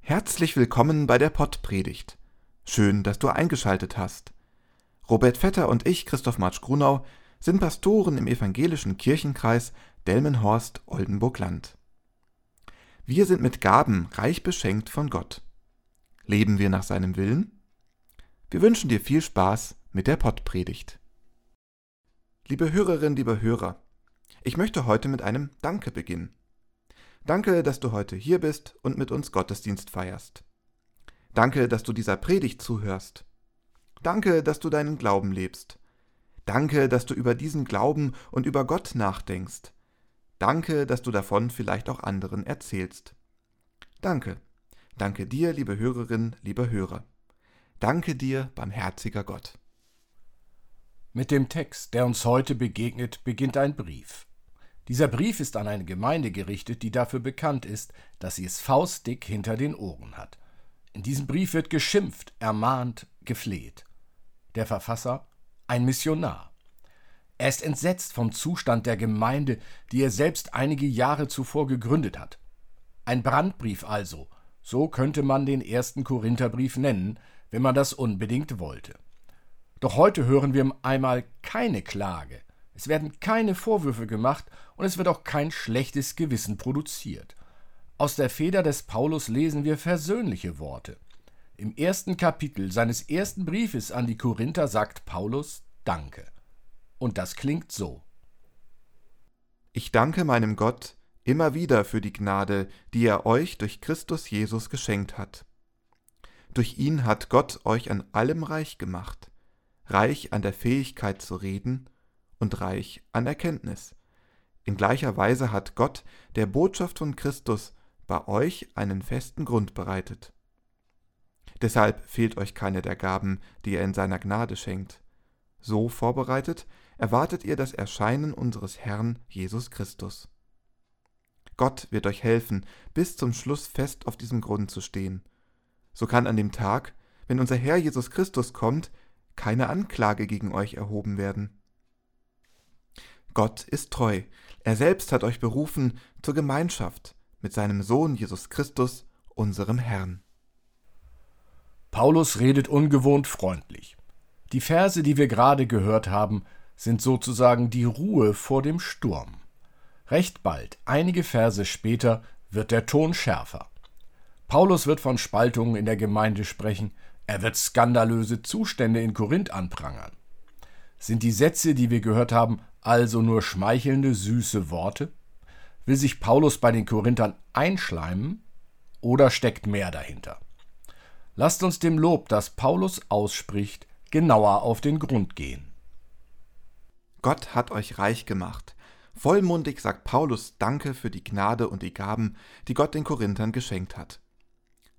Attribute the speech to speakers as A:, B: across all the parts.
A: Herzlich willkommen bei der Pottpredigt. Schön, dass du eingeschaltet hast. Robert Vetter und ich, Christoph Marsch Grunau, sind Pastoren im evangelischen Kirchenkreis Delmenhorst Oldenburg-Land. Wir sind mit Gaben reich beschenkt von Gott. Leben wir nach seinem Willen? Wir wünschen dir viel Spaß mit der Pottpredigt. Liebe Hörerinnen, liebe Hörer, ich möchte heute mit einem Danke beginnen. Danke, dass du heute hier bist und mit uns Gottesdienst feierst. Danke, dass du dieser Predigt zuhörst. Danke, dass du deinen Glauben lebst. Danke, dass du über diesen Glauben und über Gott nachdenkst. Danke, dass du davon vielleicht auch anderen erzählst. Danke. Danke dir, liebe Hörerin, lieber Hörer. Danke dir, barmherziger Gott.
B: Mit dem Text, der uns heute begegnet, beginnt ein Brief. Dieser Brief ist an eine Gemeinde gerichtet, die dafür bekannt ist, dass sie es faustdick hinter den Ohren hat. In diesem Brief wird geschimpft, ermahnt, gefleht. Der Verfasser ein Missionar. Er ist entsetzt vom Zustand der Gemeinde, die er selbst einige Jahre zuvor gegründet hat. Ein Brandbrief also, so könnte man den ersten Korintherbrief nennen, wenn man das unbedingt wollte. Doch heute hören wir einmal keine Klage, es werden keine Vorwürfe gemacht und es wird auch kein schlechtes Gewissen produziert. Aus der Feder des Paulus lesen wir versöhnliche Worte. Im ersten Kapitel seines ersten Briefes an die Korinther sagt Paulus Danke. Und das klingt so.
A: Ich danke meinem Gott immer wieder für die Gnade, die er euch durch Christus Jesus geschenkt hat. Durch ihn hat Gott euch an allem reich gemacht, reich an der Fähigkeit zu reden und reich an Erkenntnis. In gleicher Weise hat Gott der Botschaft von Christus bei euch einen festen Grund bereitet. Deshalb fehlt euch keine der Gaben, die er in seiner Gnade schenkt. So vorbereitet erwartet ihr das Erscheinen unseres Herrn Jesus Christus. Gott wird euch helfen, bis zum Schluss fest auf diesem Grund zu stehen. So kann an dem Tag, wenn unser Herr Jesus Christus kommt, keine Anklage gegen euch erhoben werden. Gott ist treu. Er selbst hat euch berufen zur Gemeinschaft mit seinem Sohn Jesus Christus, unserem Herrn.
B: Paulus redet ungewohnt freundlich. Die Verse, die wir gerade gehört haben, sind sozusagen die Ruhe vor dem Sturm. Recht bald, einige Verse später, wird der Ton schärfer. Paulus wird von Spaltungen in der Gemeinde sprechen, er wird skandalöse Zustände in Korinth anprangern. Sind die Sätze, die wir gehört haben, also nur schmeichelnde, süße Worte? Will sich Paulus bei den Korinthern einschleimen oder steckt mehr dahinter? Lasst uns dem Lob, das Paulus ausspricht, genauer auf den Grund gehen.
A: Gott hat euch reich gemacht. Vollmundig sagt Paulus Danke für die Gnade und die Gaben, die Gott den Korinthern geschenkt hat.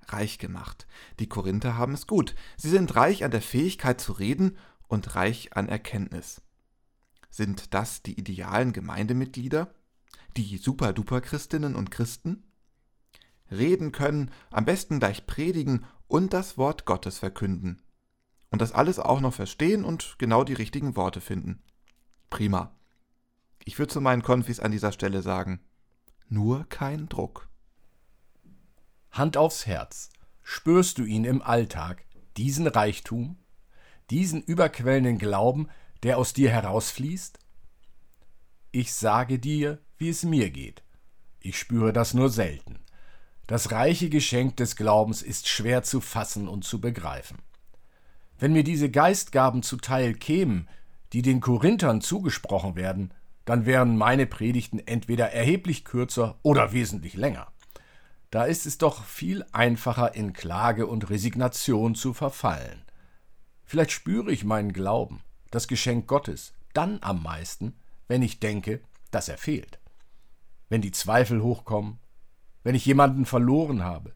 A: Reich gemacht. Die Korinther haben es gut. Sie sind reich an der Fähigkeit zu reden und reich an Erkenntnis. Sind das die idealen Gemeindemitglieder? Die Super-Duper-Christinnen und Christen? Reden können, am besten gleich predigen und das Wort Gottes verkünden. Und das alles auch noch verstehen und genau die richtigen Worte finden. Prima. Ich würde zu meinen Konfis an dieser Stelle sagen, nur kein Druck.
B: Hand aufs Herz. Spürst du ihn im Alltag, diesen Reichtum, diesen überquellenden Glauben, der aus dir herausfließt? Ich sage dir, wie es mir geht. Ich spüre das nur selten. Das reiche Geschenk des Glaubens ist schwer zu fassen und zu begreifen. Wenn mir diese Geistgaben zuteil kämen, die den Korinthern zugesprochen werden, dann wären meine Predigten entweder erheblich kürzer oder wesentlich länger. Da ist es doch viel einfacher, in Klage und Resignation zu verfallen. Vielleicht spüre ich meinen Glauben, das Geschenk Gottes, dann am meisten, wenn ich denke, dass er fehlt. Wenn die Zweifel hochkommen, wenn ich jemanden verloren habe,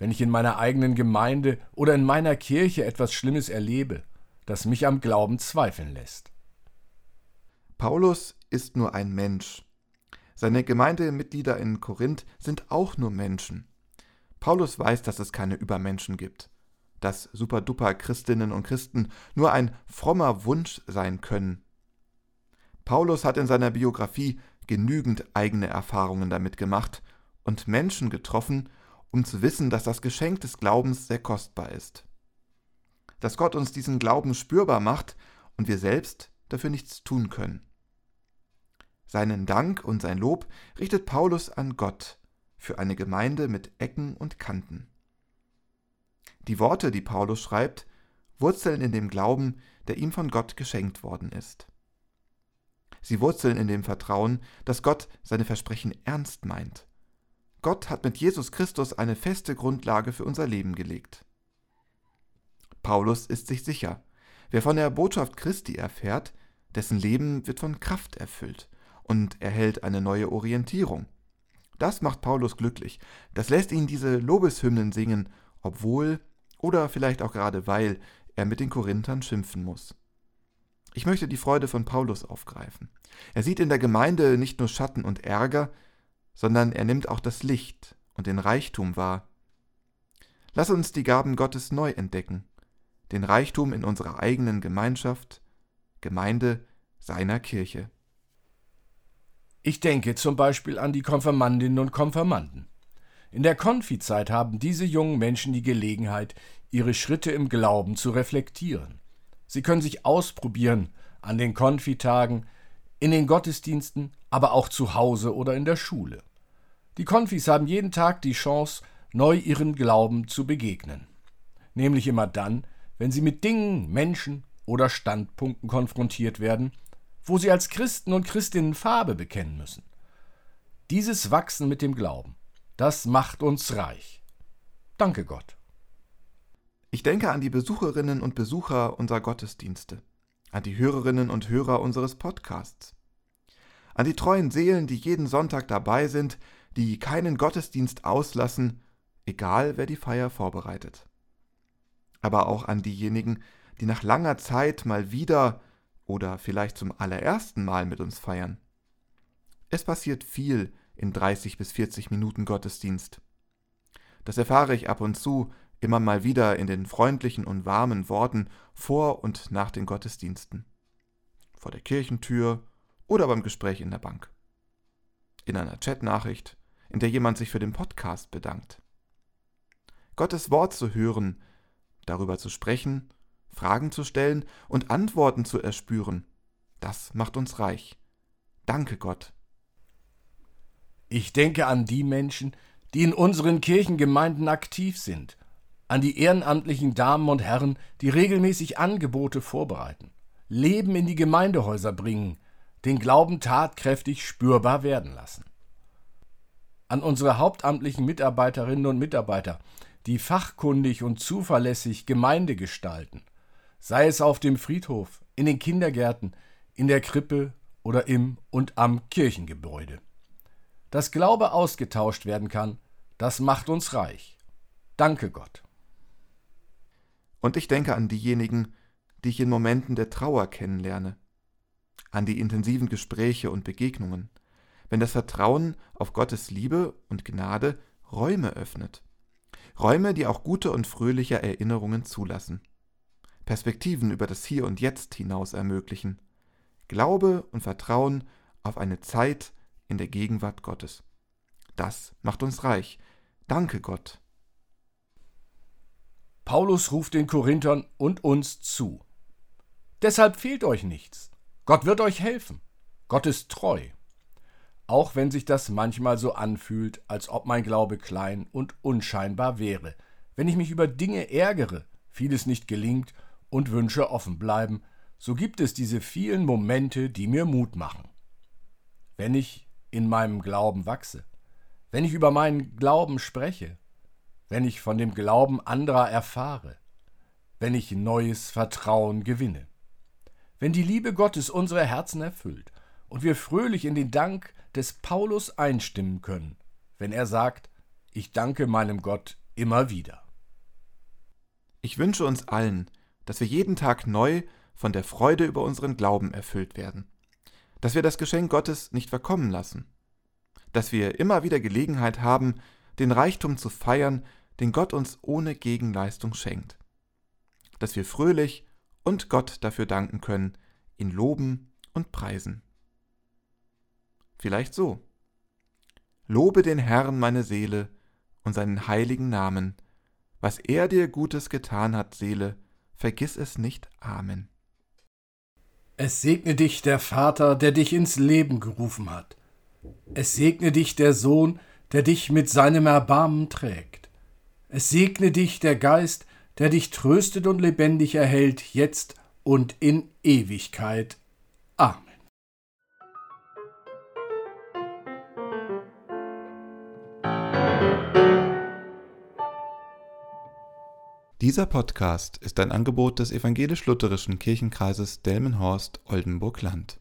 B: wenn ich in meiner eigenen Gemeinde oder in meiner Kirche etwas Schlimmes erlebe, das mich am Glauben zweifeln lässt.
A: Paulus ist nur ein Mensch. Seine Gemeindemitglieder in Korinth sind auch nur Menschen. Paulus weiß, dass es keine Übermenschen gibt dass superduper Christinnen und Christen nur ein frommer Wunsch sein können. Paulus hat in seiner Biografie genügend eigene Erfahrungen damit gemacht und Menschen getroffen, um zu wissen, dass das Geschenk des Glaubens sehr kostbar ist. Dass Gott uns diesen Glauben spürbar macht und wir selbst dafür nichts tun können. Seinen Dank und sein Lob richtet Paulus an Gott für eine Gemeinde mit Ecken und Kanten. Die Worte, die Paulus schreibt, wurzeln in dem Glauben, der ihm von Gott geschenkt worden ist. Sie wurzeln in dem Vertrauen, dass Gott seine Versprechen ernst meint. Gott hat mit Jesus Christus eine feste Grundlage für unser Leben gelegt. Paulus ist sich sicher, wer von der Botschaft Christi erfährt, dessen Leben wird von Kraft erfüllt und erhält eine neue Orientierung. Das macht Paulus glücklich, das lässt ihn diese Lobeshymnen singen, obwohl oder vielleicht auch gerade weil er mit den Korinthern schimpfen muss. Ich möchte die Freude von Paulus aufgreifen. Er sieht in der Gemeinde nicht nur Schatten und Ärger, sondern er nimmt auch das Licht und den Reichtum wahr. Lass uns die Gaben Gottes neu entdecken, den Reichtum in unserer eigenen Gemeinschaft, Gemeinde seiner Kirche.
B: Ich denke zum Beispiel an die Konfirmandinnen und Konfirmanden. In der Konfizeit haben diese jungen Menschen die Gelegenheit, ihre Schritte im Glauben zu reflektieren. Sie können sich ausprobieren an den Konfitagen, in den Gottesdiensten, aber auch zu Hause oder in der Schule. Die Konfis haben jeden Tag die Chance, neu ihren Glauben zu begegnen. Nämlich immer dann, wenn sie mit Dingen, Menschen oder Standpunkten konfrontiert werden, wo sie als Christen und Christinnen Farbe bekennen müssen. Dieses Wachsen mit dem Glauben, das macht uns reich. Danke Gott.
A: Ich denke an die Besucherinnen und Besucher unserer Gottesdienste, an die Hörerinnen und Hörer unseres Podcasts, an die treuen Seelen, die jeden Sonntag dabei sind, die keinen Gottesdienst auslassen, egal wer die Feier vorbereitet. Aber auch an diejenigen, die nach langer Zeit mal wieder oder vielleicht zum allerersten Mal mit uns feiern. Es passiert viel in 30 bis 40 Minuten Gottesdienst. Das erfahre ich ab und zu, immer mal wieder in den freundlichen und warmen Worten vor und nach den Gottesdiensten. Vor der Kirchentür oder beim Gespräch in der Bank. In einer Chatnachricht, in der jemand sich für den Podcast bedankt. Gottes Wort zu hören, darüber zu sprechen, Fragen zu stellen und Antworten zu erspüren, das macht uns reich. Danke Gott.
B: Ich denke an die Menschen, die in unseren Kirchengemeinden aktiv sind an die ehrenamtlichen Damen und Herren, die regelmäßig Angebote vorbereiten, Leben in die Gemeindehäuser bringen, den Glauben tatkräftig spürbar werden lassen. An unsere hauptamtlichen Mitarbeiterinnen und Mitarbeiter, die fachkundig und zuverlässig Gemeinde gestalten, sei es auf dem Friedhof, in den Kindergärten, in der Krippe oder im und am Kirchengebäude. Dass Glaube ausgetauscht werden kann, das macht uns reich. Danke Gott.
A: Und ich denke an diejenigen, die ich in Momenten der Trauer kennenlerne, an die intensiven Gespräche und Begegnungen, wenn das Vertrauen auf Gottes Liebe und Gnade Räume öffnet. Räume, die auch gute und fröhliche Erinnerungen zulassen. Perspektiven über das Hier und Jetzt hinaus ermöglichen. Glaube und Vertrauen auf eine Zeit in der Gegenwart Gottes. Das macht uns reich. Danke Gott.
B: Paulus ruft den Korinthern und uns zu. Deshalb fehlt euch nichts. Gott wird euch helfen. Gott ist treu. Auch wenn sich das manchmal so anfühlt, als ob mein Glaube klein und unscheinbar wäre, wenn ich mich über Dinge ärgere, vieles nicht gelingt und Wünsche offen bleiben, so gibt es diese vielen Momente, die mir Mut machen. Wenn ich in meinem Glauben wachse, wenn ich über meinen Glauben spreche, wenn ich von dem Glauben anderer erfahre, wenn ich neues Vertrauen gewinne. Wenn die Liebe Gottes unsere Herzen erfüllt und wir fröhlich in den Dank des Paulus einstimmen können, wenn er sagt, ich danke meinem Gott immer wieder.
A: Ich wünsche uns allen, dass wir jeden Tag neu von der Freude über unseren Glauben erfüllt werden, dass wir das Geschenk Gottes nicht verkommen lassen, dass wir immer wieder Gelegenheit haben, den Reichtum zu feiern, den Gott uns ohne Gegenleistung schenkt. Dass wir fröhlich und Gott dafür danken können, ihn loben und preisen. Vielleicht so. Lobe den Herrn meine Seele und seinen heiligen Namen. Was er dir Gutes getan hat, Seele, vergiss es nicht. Amen.
B: Es segne dich der Vater, der dich ins Leben gerufen hat. Es segne dich der Sohn, der dich mit seinem Erbarmen trägt. Es segne dich der Geist, der dich tröstet und lebendig erhält, jetzt und in Ewigkeit. Amen.
A: Dieser Podcast ist ein Angebot des evangelisch-lutherischen Kirchenkreises Delmenhorst-Oldenburg-Land.